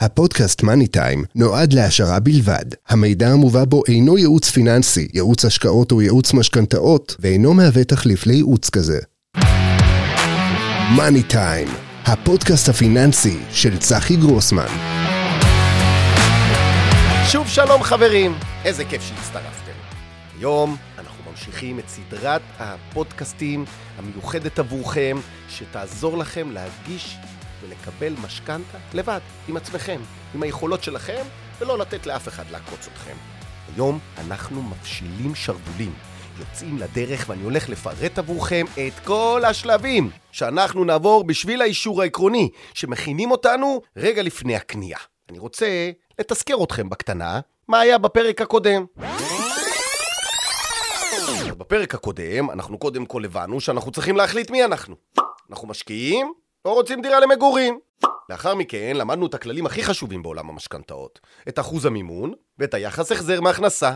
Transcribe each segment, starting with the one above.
הפודקאסט מאני טיים נועד להעשרה בלבד. המידע המובא בו אינו ייעוץ פיננסי, ייעוץ השקעות או ייעוץ משכנתאות, ואינו מהווה תחליף לייעוץ כזה. מאני טיים, הפודקאסט הפיננסי של צחי גרוסמן. שוב שלום חברים, איזה כיף שהצטרפתם. היום אנחנו ממשיכים את סדרת הפודקאסטים המיוחדת עבורכם, שתעזור לכם להגיש ולקבל משכנתה לבד, עם עצמכם, עם היכולות שלכם, ולא לתת לאף אחד לעקוץ אתכם. היום אנחנו מפשילים שרוולים, יוצאים לדרך ואני הולך לפרט עבורכם את כל השלבים שאנחנו נעבור בשביל האישור העקרוני, שמכינים אותנו רגע לפני הקנייה. אני רוצה לתזכר אתכם בקטנה מה היה בפרק הקודם. בפרק הקודם, אנחנו קודם כל הבנו שאנחנו צריכים להחליט מי אנחנו. אנחנו משקיעים או רוצים דירה למגורים. לאחר מכן למדנו את הכללים הכי חשובים בעולם המשכנתאות, את אחוז המימון ואת היחס החזר מהכנסה.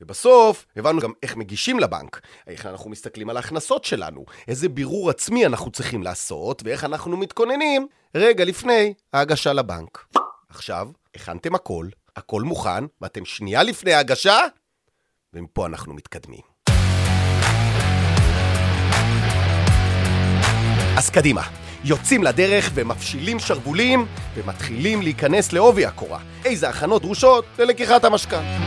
ובסוף הבנו גם איך מגישים לבנק, איך אנחנו מסתכלים על ההכנסות שלנו, איזה בירור עצמי אנחנו צריכים לעשות, ואיך אנחנו מתכוננים רגע לפני ההגשה לבנק. עכשיו, הכנתם הכל, הכל מוכן, ואתם שנייה לפני ההגשה, ומפה אנחנו מתקדמים. אז קדימה, יוצאים לדרך ומפשילים שרוולים ומתחילים להיכנס לעובי הקורה. איזה הכנות דרושות ללקיחת המשכנתה.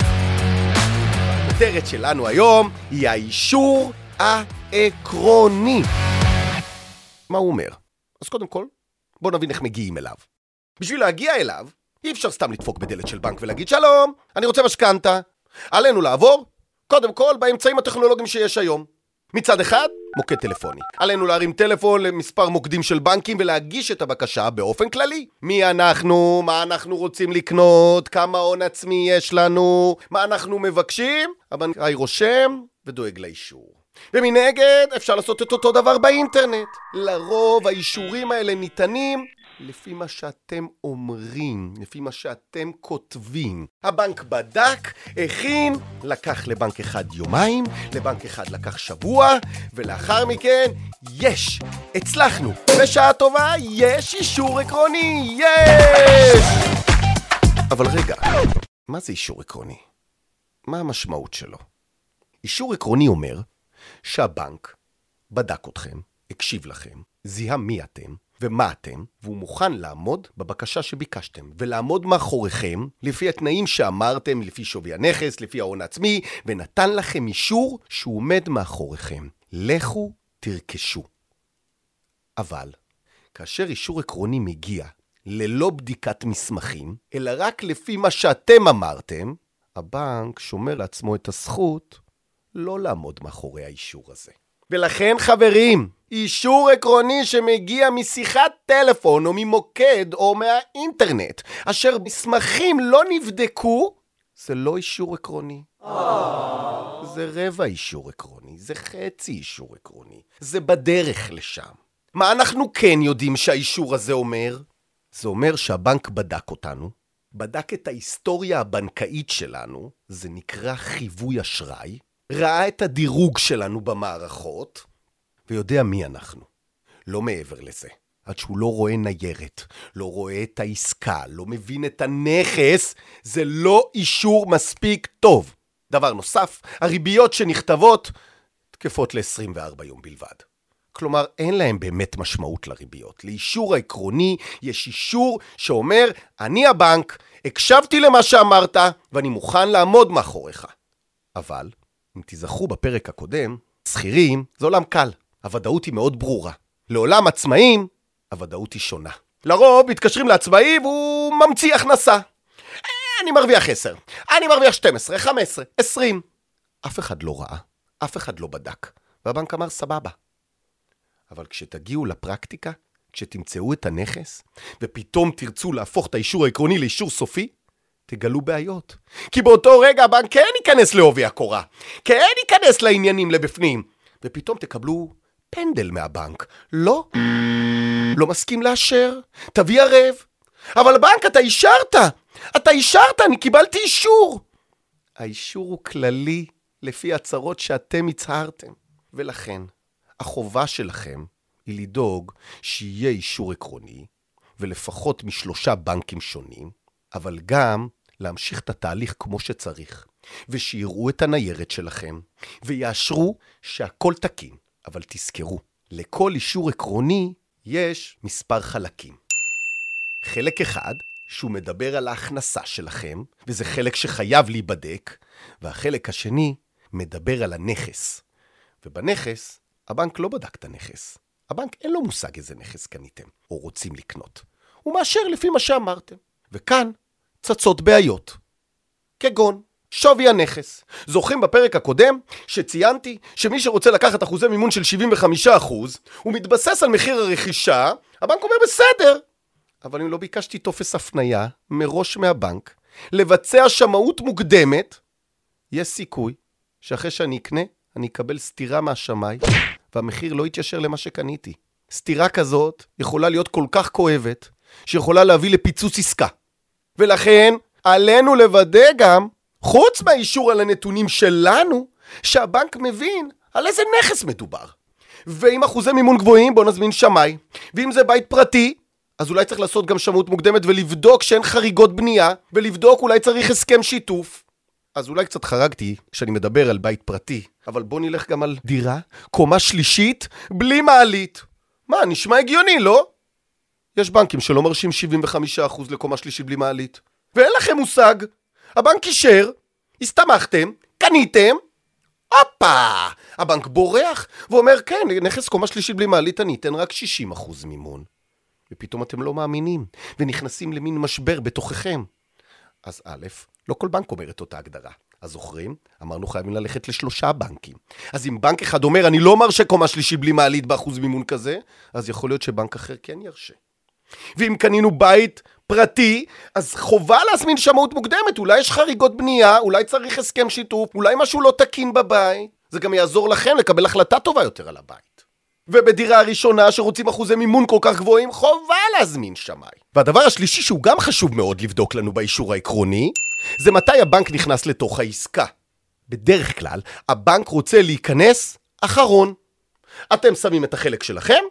הכותרת שלנו היום היא האישור העקרוני. מה הוא אומר? אז קודם כל, בואו נבין איך מגיעים אליו. בשביל להגיע אליו, אי אפשר סתם לדפוק בדלת של בנק ולהגיד שלום, אני רוצה משכנתה. עלינו לעבור, קודם כל, באמצעים הטכנולוגיים שיש היום. מצד אחד, מוקד טלפוני. עלינו להרים טלפון למספר מוקדים של בנקים ולהגיש את הבקשה באופן כללי. מי אנחנו, מה אנחנו רוצים לקנות, כמה הון עצמי יש לנו, מה אנחנו מבקשים, הבנקאי רושם ודואג לאישור. ומנגד, אפשר לעשות את אותו דבר באינטרנט. לרוב האישורים האלה ניתנים לפי מה שאתם אומרים, לפי מה שאתם כותבים. הבנק בדק, הכין, לקח לבנק אחד יומיים, לבנק אחד לקח שבוע, ולאחר מכן, יש! הצלחנו! בשעה טובה, יש אישור עקרוני! יש! אבל רגע, מה זה אישור עקרוני? מה המשמעות שלו? אישור עקרוני אומר שהבנק בדק אתכם, הקשיב לכם, זיהה מי אתם, ומה אתם, והוא מוכן לעמוד בבקשה שביקשתם, ולעמוד מאחוריכם לפי התנאים שאמרתם, לפי שווי הנכס, לפי ההון העצמי, ונתן לכם אישור שהוא עומד מאחוריכם. לכו תרכשו. אבל, כאשר אישור עקרוני מגיע ללא בדיקת מסמכים, אלא רק לפי מה שאתם אמרתם, הבנק שומר לעצמו את הזכות לא לעמוד מאחורי האישור הזה. ולכן, חברים, אישור עקרוני שמגיע משיחת טלפון או ממוקד או מהאינטרנט, אשר מסמכים לא נבדקו, זה לא אישור עקרוני. זה רבע אישור עקרוני, זה חצי אישור עקרוני, זה בדרך לשם. מה אנחנו כן יודעים שהאישור הזה אומר? זה אומר שהבנק בדק אותנו, בדק את ההיסטוריה הבנקאית שלנו, זה נקרא חיווי אשראי, ראה את הדירוג שלנו במערכות, ויודע מי אנחנו. לא מעבר לזה. עד שהוא לא רואה ניירת, לא רואה את העסקה, לא מבין את הנכס, זה לא אישור מספיק טוב. דבר נוסף, הריביות שנכתבות תקפות ל-24 יום בלבד. כלומר, אין להם באמת משמעות לריביות. לאישור העקרוני יש אישור שאומר, אני הבנק, הקשבתי למה שאמרת, ואני מוכן לעמוד מאחוריך. אבל, אם תיזכרו בפרק הקודם, שכירים זה עולם קל. הוודאות היא מאוד ברורה. לעולם עצמאים, הוודאות היא שונה. לרוב מתקשרים לעצמאי והוא ממציא הכנסה. אני מרוויח 10, אני מרוויח 12, 15, 20. אף אחד לא ראה, אף אחד לא בדק, והבנק אמר סבבה. אבל כשתגיעו לפרקטיקה, כשתמצאו את הנכס, ופתאום תרצו להפוך את האישור העקרוני לאישור סופי, תגלו בעיות. כי באותו רגע הבנק כן ייכנס לעובי הקורה, כן ייכנס לעניינים לבפנים, ופתאום תקבלו פנדל מהבנק. לא, לא מסכים לאשר, תביא ערב. אבל בנק, אתה אישרת! אתה אישרת, אני קיבלתי אישור! האישור הוא כללי לפי הצהרות שאתם הצהרתם. ולכן, החובה שלכם היא לדאוג שיהיה אישור עקרוני, ולפחות משלושה בנקים שונים, אבל גם להמשיך את התהליך כמו שצריך, ושיראו את הניירת שלכם, ויאשרו שהכל תקין. אבל תזכרו, לכל אישור עקרוני יש מספר חלקים. חלק אחד, שהוא מדבר על ההכנסה שלכם, וזה חלק שחייב להיבדק, והחלק השני מדבר על הנכס. ובנכס, הבנק לא בדק את הנכס. הבנק אין לו מושג איזה נכס קניתם, או רוצים לקנות. הוא מאשר לפי מה שאמרתם. וכאן צצות בעיות. כגון, שווי הנכס. זוכרים בפרק הקודם שציינתי שמי שרוצה לקחת אחוזי מימון של 75% הוא מתבסס על מחיר הרכישה, הבנק אומר בסדר. אבל אם לא ביקשתי טופס הפנייה מראש מהבנק, לבצע שמאות מוקדמת, יש סיכוי שאחרי שאני אקנה, אני אקבל סטירה מהשמאי, והמחיר לא יתיישר למה שקניתי. סטירה כזאת יכולה להיות כל כך כואבת, שיכולה להביא לפיצוץ עסקה. ולכן, עלינו לוודא גם, חוץ מהאישור על הנתונים שלנו, שהבנק מבין על איזה נכס מדובר. ועם אחוזי מימון גבוהים, בוא נזמין שמאי. ואם זה בית פרטי, אז אולי צריך לעשות גם שמאות מוקדמת ולבדוק שאין חריגות בנייה, ולבדוק אולי צריך הסכם שיתוף. אז אולי קצת חרגתי כשאני מדבר על בית פרטי, אבל בוא נלך גם על דירה, קומה שלישית, בלי מעלית. מה, נשמע הגיוני, לא? יש בנקים שלא מרשים 75% לקומה שלישית בלי מעלית. ואין לכם מושג. הבנק אישר, הסתמכתם, קניתם, הופה! הבנק בורח ואומר, כן, נכס קומה שלישית בלי מעלית אני אתן רק 60% מימון. ופתאום אתם לא מאמינים, ונכנסים למין משבר בתוככם. אז א', לא כל בנק אומר את אותה הגדרה. אז זוכרים? אמרנו חייבים ללכת לשלושה בנקים. אז אם בנק אחד אומר, אני לא מרשה קומה שלישית בלי מעלית באחוז מימון כזה, אז יכול להיות שבנק אחר כן ירשה. ואם קנינו בית פרטי, אז חובה להזמין שמאות מוקדמת, אולי יש חריגות בנייה, אולי צריך הסכם שיתוף, אולי משהו לא תקין בבית. זה גם יעזור לכם לקבל החלטה טובה יותר על הבית. ובדירה הראשונה שרוצים אחוזי מימון כל כך גבוהים, חובה להזמין שמאי. והדבר השלישי שהוא גם חשוב מאוד לבדוק לנו באישור העקרוני, זה מתי הבנק נכנס לתוך העסקה. בדרך כלל, הבנק רוצה להיכנס אחרון. אתם שמים את החלק שלכם,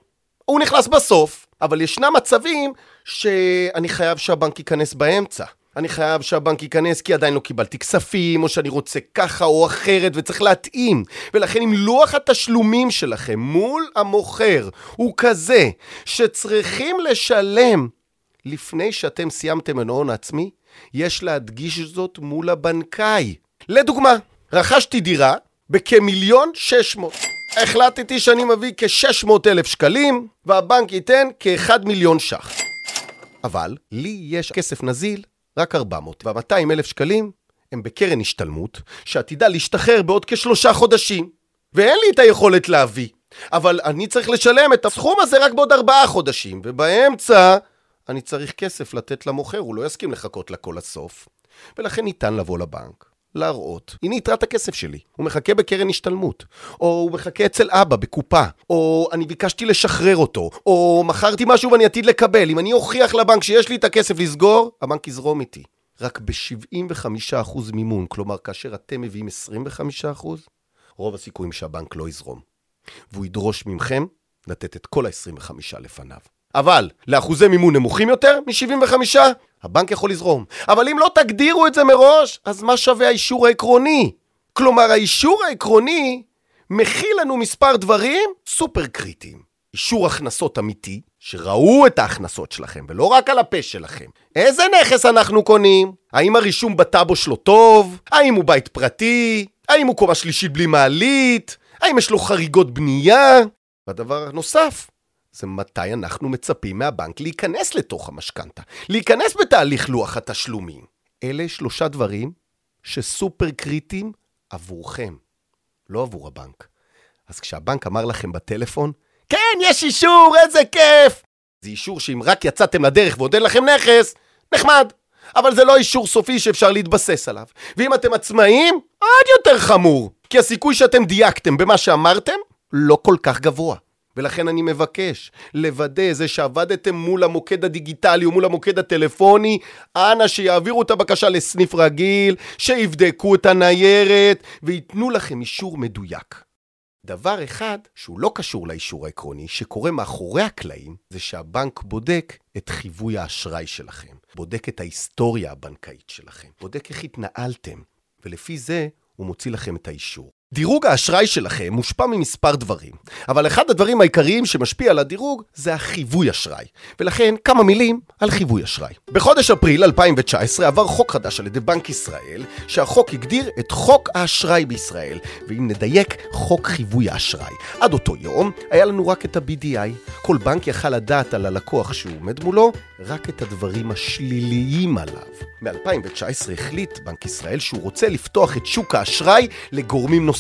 הוא נכנס בסוף. אבל ישנם מצבים שאני חייב שהבנק ייכנס באמצע. אני חייב שהבנק ייכנס כי עדיין לא קיבלתי כספים, או שאני רוצה ככה או אחרת, וצריך להתאים. ולכן אם לוח התשלומים שלכם מול המוכר הוא כזה שצריכים לשלם לפני שאתם סיימתם את ההון העצמי, יש להדגיש זאת מול הבנקאי. לדוגמה, רכשתי דירה בכמיליון שש מאות. החלטתי שאני מביא כ-600 אלף שקלים, והבנק ייתן כ-1 מיליון ש"ח. אבל לי יש כסף נזיל רק 400, וה-200 אלף שקלים הם בקרן השתלמות, שעתידה להשתחרר בעוד כשלושה חודשים, ואין לי את היכולת להביא. אבל אני צריך לשלם את הסכום הזה רק בעוד ארבעה חודשים, ובאמצע אני צריך כסף לתת למוכר, הוא לא יסכים לחכות לכל הסוף. ולכן ניתן לבוא לבנק, להראות, הנה יתרת הכסף שלי, הוא מחכה בקרן השתלמות, או הוא מחכה אצל אבא בקופה, או אני ביקשתי לשחרר אותו, או מכרתי משהו ואני עתיד לקבל, אם אני אוכיח לבנק שיש לי את הכסף לסגור, הבנק יזרום איתי. רק ב-75% מימון, כלומר כאשר אתם מביאים 25%, רוב הסיכויים שהבנק לא יזרום. והוא ידרוש ממכם לתת את כל ה-25 לפניו. אבל לאחוזי מימון נמוכים יותר מ-75, הבנק יכול לזרום. אבל אם לא תגדירו את זה מראש, אז מה שווה האישור העקרוני? כלומר, האישור העקרוני מכיל לנו מספר דברים סופר קריטיים. אישור הכנסות אמיתי, שראו את ההכנסות שלכם, ולא רק על הפה שלכם. איזה נכס אנחנו קונים? האם הרישום בטאבו שלו טוב? האם הוא בית פרטי? האם הוא קומה שלישית בלי מעלית? האם יש לו חריגות בנייה? והדבר הנוסף, זה מתי אנחנו מצפים מהבנק להיכנס לתוך המשכנתה, להיכנס בתהליך לוח התשלומים. אלה שלושה דברים שסופר קריטיים עבורכם, לא עבור הבנק. אז כשהבנק אמר לכם בטלפון, כן, יש אישור, איזה כיף! זה אישור שאם רק יצאתם לדרך ועוד אין לכם נכס, נחמד. אבל זה לא אישור סופי שאפשר להתבסס עליו. ואם אתם עצמאים, עוד יותר חמור. כי הסיכוי שאתם דייקתם במה שאמרתם לא כל כך גבוה. ולכן אני מבקש לוודא זה שעבדתם מול המוקד הדיגיטלי או מול המוקד הטלפוני, אנא שיעבירו את הבקשה לסניף רגיל, שיבדקו את הניירת וייתנו לכם אישור מדויק. דבר אחד שהוא לא קשור לאישור העקרוני, שקורה מאחורי הקלעים, זה שהבנק בודק את חיווי האשראי שלכם, בודק את ההיסטוריה הבנקאית שלכם, בודק איך התנהלתם, ולפי זה הוא מוציא לכם את האישור. דירוג האשראי שלכם מושפע ממספר דברים, אבל אחד הדברים העיקריים שמשפיע על הדירוג זה החיווי אשראי, ולכן כמה מילים על חיווי אשראי. בחודש אפריל 2019 עבר חוק חדש על ידי בנק ישראל, שהחוק הגדיר את חוק האשראי בישראל, ואם נדייק, חוק חיווי האשראי. עד אותו יום היה לנו רק את ה-BDI. כל בנק יכל לדעת על הלקוח שהוא עומד מולו רק את הדברים השליליים עליו. ב-2019 החליט בנק ישראל שהוא רוצה לפתוח את שוק האשראי לגורמים נוספים.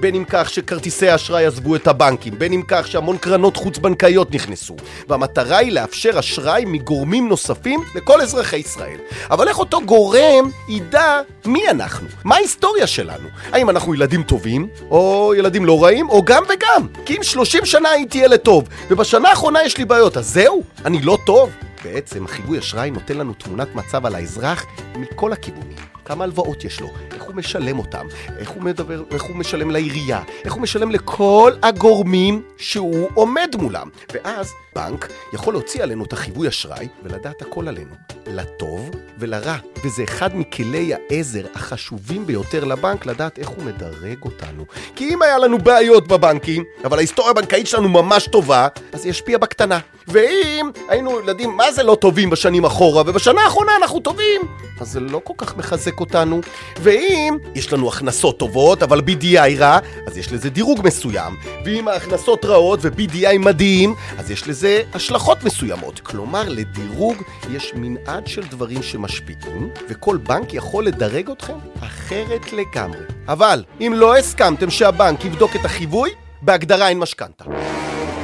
בין אם כך שכרטיסי האשראי עזבו את הבנקים, בין אם כך שהמון קרנות חוץ-בנקאיות נכנסו. והמטרה היא לאפשר אשראי מגורמים נוספים לכל אזרחי ישראל. אבל איך אותו גורם ידע מי אנחנו? מה ההיסטוריה שלנו? האם אנחנו ילדים טובים, או ילדים לא רעים, או גם וגם? כי אם 30 שנה הייתי ילד טוב, ובשנה האחרונה יש לי בעיות, אז זהו? אני לא טוב? בעצם חיווי אשראי נותן לנו תמונת מצב על האזרח מכל הכיוונים. כמה הלוואות יש לו, איך הוא משלם אותם, איך הוא מדבר, איך הוא משלם לעירייה, איך הוא משלם לכל הגורמים שהוא עומד מולם. ואז בנק יכול להוציא עלינו את החיווי אשראי ולדעת הכל עלינו, לטוב ולרע. וזה אחד מכלי העזר החשובים ביותר לבנק לדעת איך הוא מדרג אותנו. כי אם היה לנו בעיות בבנקים, אבל ההיסטוריה הבנקאית שלנו ממש טובה, אז זה ישפיע בקטנה. ואם היינו ילדים מה זה לא טובים בשנים אחורה, ובשנה האחרונה אנחנו טובים, אז זה לא כל כך מחזק אותנו. ואם יש לנו הכנסות טובות, אבל BDI רע, אז יש לזה דירוג מסוים. ואם ההכנסות רעות ו-BDI מדהים, אז יש לזה השלכות מסוימות. כלומר, לדירוג יש מנעד של דברים שמשפיעים, וכל בנק יכול לדרג אתכם אחרת לגמרי. אבל, אם לא הסכמתם שהבנק יבדוק את החיווי, בהגדרה אין משכנתה.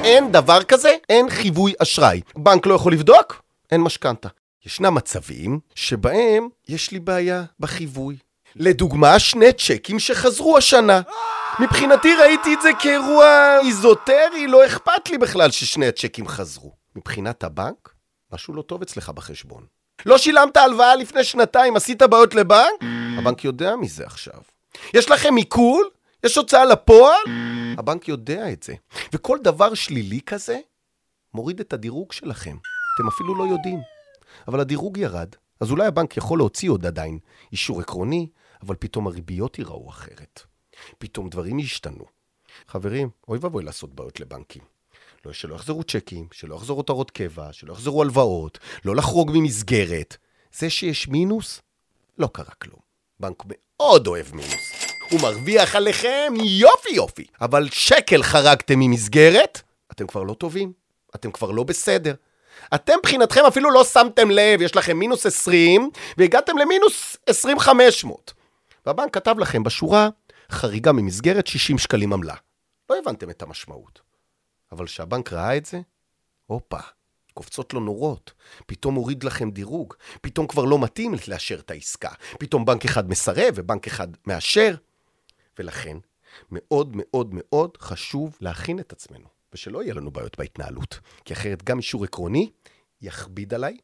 אין דבר כזה, אין חיווי אשראי. בנק לא יכול לבדוק? אין משכנתה. ישנם מצבים שבהם יש לי בעיה בחיווי. לדוגמה, שני צ'קים שחזרו השנה. מבחינתי ראיתי את זה כאירוע איזוטרי, לא אכפת לי בכלל ששני הצ'קים חזרו. מבחינת הבנק, משהו לא טוב אצלך בחשבון. לא שילמת הלוואה לפני שנתיים, עשית בעיות לבנק? הבנק יודע מזה עכשיו. יש לכם עיקול? יש הוצאה לפועל? הבנק יודע את זה. וכל דבר שלילי כזה מוריד את הדירוג שלכם. אתם אפילו לא יודעים. אבל הדירוג ירד, אז אולי הבנק יכול להוציא עוד עדיין אישור עקרוני, אבל פתאום הריביות ייראו אחרת. פתאום דברים ישתנו. חברים, אוי ואבוי לעשות בעיות לבנקים. לא, שלא יחזרו צ'קים, שלא יחזרו הותרות קבע, שלא יחזרו הלוואות, לא לחרוג ממסגרת. זה שיש מינוס, לא קרה כלום. בנק מאוד אוהב מינוס. הוא מרוויח עליכם יופי יופי. אבל שקל חרגתם ממסגרת, אתם כבר לא טובים. אתם כבר לא בסדר. אתם מבחינתכם אפילו לא שמתם לב, יש לכם מינוס 20, והגעתם למינוס 2500. והבנק כתב לכם בשורה, חריגה ממסגרת 60 שקלים עמלה. לא הבנתם את המשמעות. אבל כשהבנק ראה את זה, הופה, קופצות לו נורות. פתאום הוריד לכם דירוג. פתאום כבר לא מתאים לאשר את העסקה. פתאום בנק אחד מסרב ובנק אחד מאשר. ולכן, מאוד מאוד מאוד חשוב להכין את עצמנו, ושלא יהיה לנו בעיות בהתנהלות. כי אחרת גם אישור עקרוני יכביד עליי,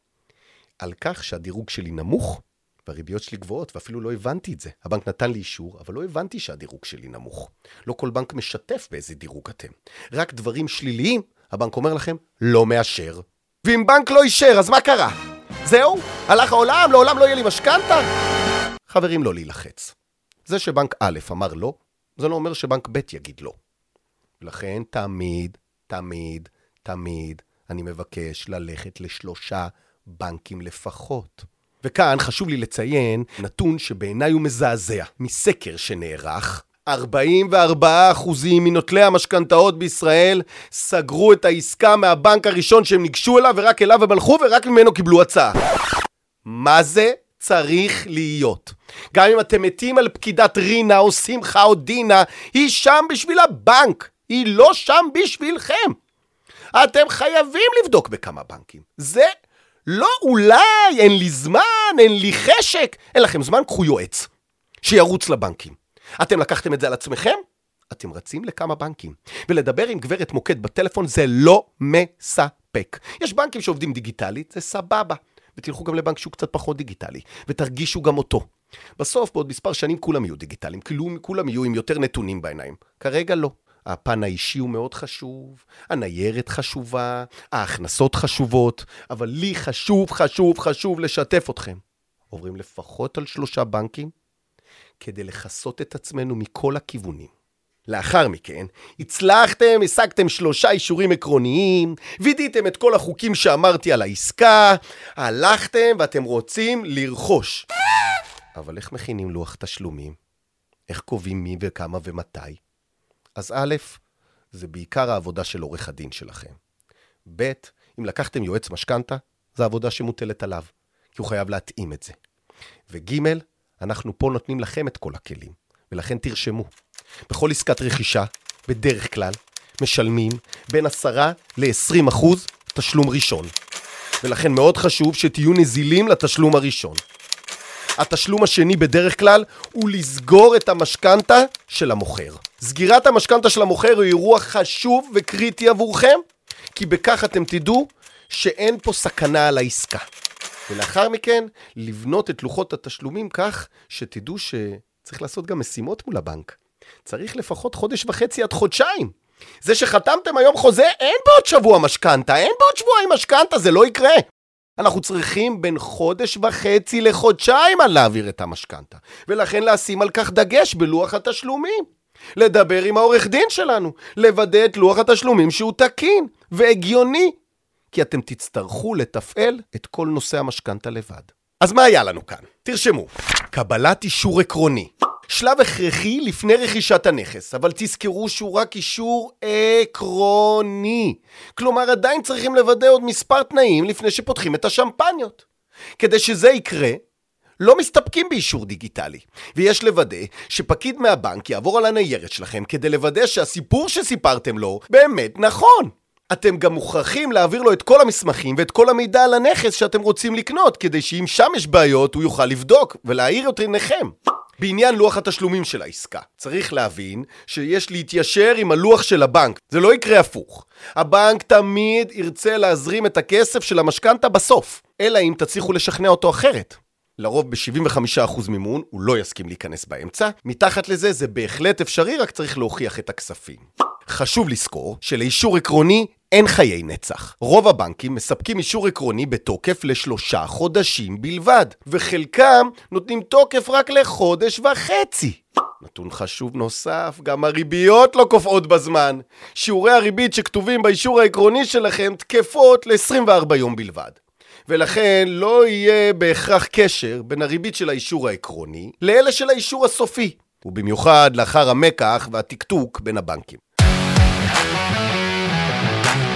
על כך שהדירוג שלי נמוך, והריביות שלי גבוהות, ואפילו לא הבנתי את זה. הבנק נתן לי אישור, אבל לא הבנתי שהדירוג שלי נמוך. לא כל בנק משתף באיזה דירוג אתם. רק דברים שליליים, הבנק אומר לכם, לא מאשר. ואם בנק לא אישר, אז מה קרה? זהו? הלך העולם? לעולם לא יהיה לי משכנתה? חברים, לא להילחץ. זה שבנק א' אמר לא, זה לא אומר שבנק ב' יגיד לא. לכן תמיד, תמיד, תמיד, אני מבקש ללכת לשלושה בנקים לפחות. וכאן חשוב לי לציין נתון שבעיניי הוא מזעזע. מסקר שנערך, 44% מנוטלי המשכנתאות בישראל סגרו את העסקה מהבנק הראשון שהם ניגשו אליו ורק אליו הם הלכו ורק ממנו קיבלו הצעה. מה זה צריך להיות? גם אם אתם מתים על פקידת רינה או שמחה או דינה, היא שם בשביל הבנק, היא לא שם בשבילכם. אתם חייבים לבדוק בכמה בנקים. זה לא אולי, אין לי זמן, אין לי חשק. אין לכם זמן, קחו יועץ. שירוץ לבנקים. אתם לקחתם את זה על עצמכם? אתם רצים לכמה בנקים. ולדבר עם גברת מוקד בטלפון זה לא מספק. יש בנקים שעובדים דיגיטלית, זה סבבה. ותלכו גם לבנק שהוא קצת פחות דיגיטלי, ותרגישו גם אותו. בסוף, בעוד מספר שנים כולם יהיו דיגיטליים, כולם, יהיו עם יותר נתונים בעיניים. כרגע לא. הפן האישי הוא מאוד חשוב, הניירת חשובה, ההכנסות חשובות, אבל לי חשוב, חשוב, חשוב לשתף אתכם. עוברים לפחות על שלושה בנקים כדי לכסות את עצמנו מכל הכיוונים. לאחר מכן, הצלחתם, השגתם שלושה אישורים עקרוניים, וידאתם את כל החוקים שאמרתי על העסקה, הלכתם ואתם רוצים לרכוש. אבל איך מכינים לוח תשלומים? איך קובעים מי וכמה ומתי? אז א', זה בעיקר העבודה של עורך הדין שלכם. ב', אם לקחתם יועץ משכנתה, זו עבודה שמוטלת עליו, כי הוא חייב להתאים את זה. וג', אנחנו פה נותנים לכם את כל הכלים, ולכן תרשמו. בכל עסקת רכישה, בדרך כלל, משלמים בין 10 ל-20 אחוז תשלום ראשון. ולכן מאוד חשוב שתהיו נזילים לתשלום הראשון. התשלום השני בדרך כלל הוא לסגור את המשכנתה של המוכר. סגירת המשכנתה של המוכר הוא אירוע חשוב וקריטי עבורכם, כי בכך אתם תדעו שאין פה סכנה על העסקה. ולאחר מכן, לבנות את לוחות התשלומים כך שתדעו שצריך לעשות גם משימות מול הבנק. צריך לפחות חודש וחצי עד חודשיים. זה שחתמתם היום חוזה, אין בעוד שבוע משכנתה, אין בעוד שבועיים משכנתה, זה לא יקרה. אנחנו צריכים בין חודש וחצי לחודשיים על להעביר את המשכנתה, ולכן לשים על כך דגש בלוח התשלומים. לדבר עם העורך דין שלנו, לוודא את לוח התשלומים שהוא תקין והגיוני, כי אתם תצטרכו לתפעל את כל נושא המשכנתה לבד. אז מה היה לנו כאן? תרשמו, קבלת אישור עקרוני. שלב הכרחי לפני רכישת הנכס, אבל תזכרו שהוא רק אישור עקרוני. כלומר, עדיין צריכים לוודא עוד מספר תנאים לפני שפותחים את השמפניות. כדי שזה יקרה, לא מסתפקים באישור דיגיטלי, ויש לוודא שפקיד מהבנק יעבור על הניירת שלכם כדי לוודא שהסיפור שסיפרתם לו באמת נכון. אתם גם מוכרחים להעביר לו את כל המסמכים ואת כל המידע על הנכס שאתם רוצים לקנות, כדי שאם שם יש בעיות הוא יוכל לבדוק ולהאיר את עיניכם. בעניין לוח התשלומים של העסקה, צריך להבין שיש להתיישר עם הלוח של הבנק. זה לא יקרה הפוך. הבנק תמיד ירצה להזרים את הכסף של המשכנתה בסוף, אלא אם תצליחו לשכנע אותו אחרת. לרוב ב-75% מימון הוא לא יסכים להיכנס באמצע, מתחת לזה זה בהחלט אפשרי, רק צריך להוכיח את הכספים. חשוב לזכור שלאישור עקרוני אין חיי נצח. רוב הבנקים מספקים אישור עקרוני בתוקף לשלושה חודשים בלבד, וחלקם נותנים תוקף רק לחודש וחצי. נתון חשוב נוסף, גם הריביות לא קופאות בזמן. שיעורי הריבית שכתובים באישור העקרוני שלכם תקפות ל-24 יום בלבד. ולכן לא יהיה בהכרח קשר בין הריבית של האישור העקרוני לאלה של האישור הסופי, ובמיוחד לאחר המקח והטקטוק בין הבנקים.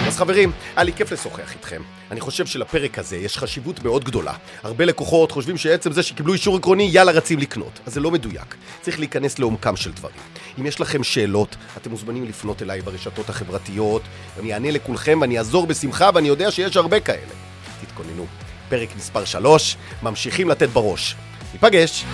אז חברים, היה לי כיף לשוחח איתכם. אני חושב שלפרק הזה יש חשיבות מאוד גדולה. הרבה לקוחות חושבים שעצם זה שקיבלו אישור עקרוני, יאללה רצים לקנות. אז זה לא מדויק. צריך להיכנס לעומקם של דברים. אם יש לכם שאלות, אתם מוזמנים לפנות אליי ברשתות החברתיות. אני אענה לכולכם ואני אעזור בשמחה, ואני יודע שיש הרבה כאלה. תתכוננו. פרק מספר 3, ממשיכים לתת בראש. ניפגש.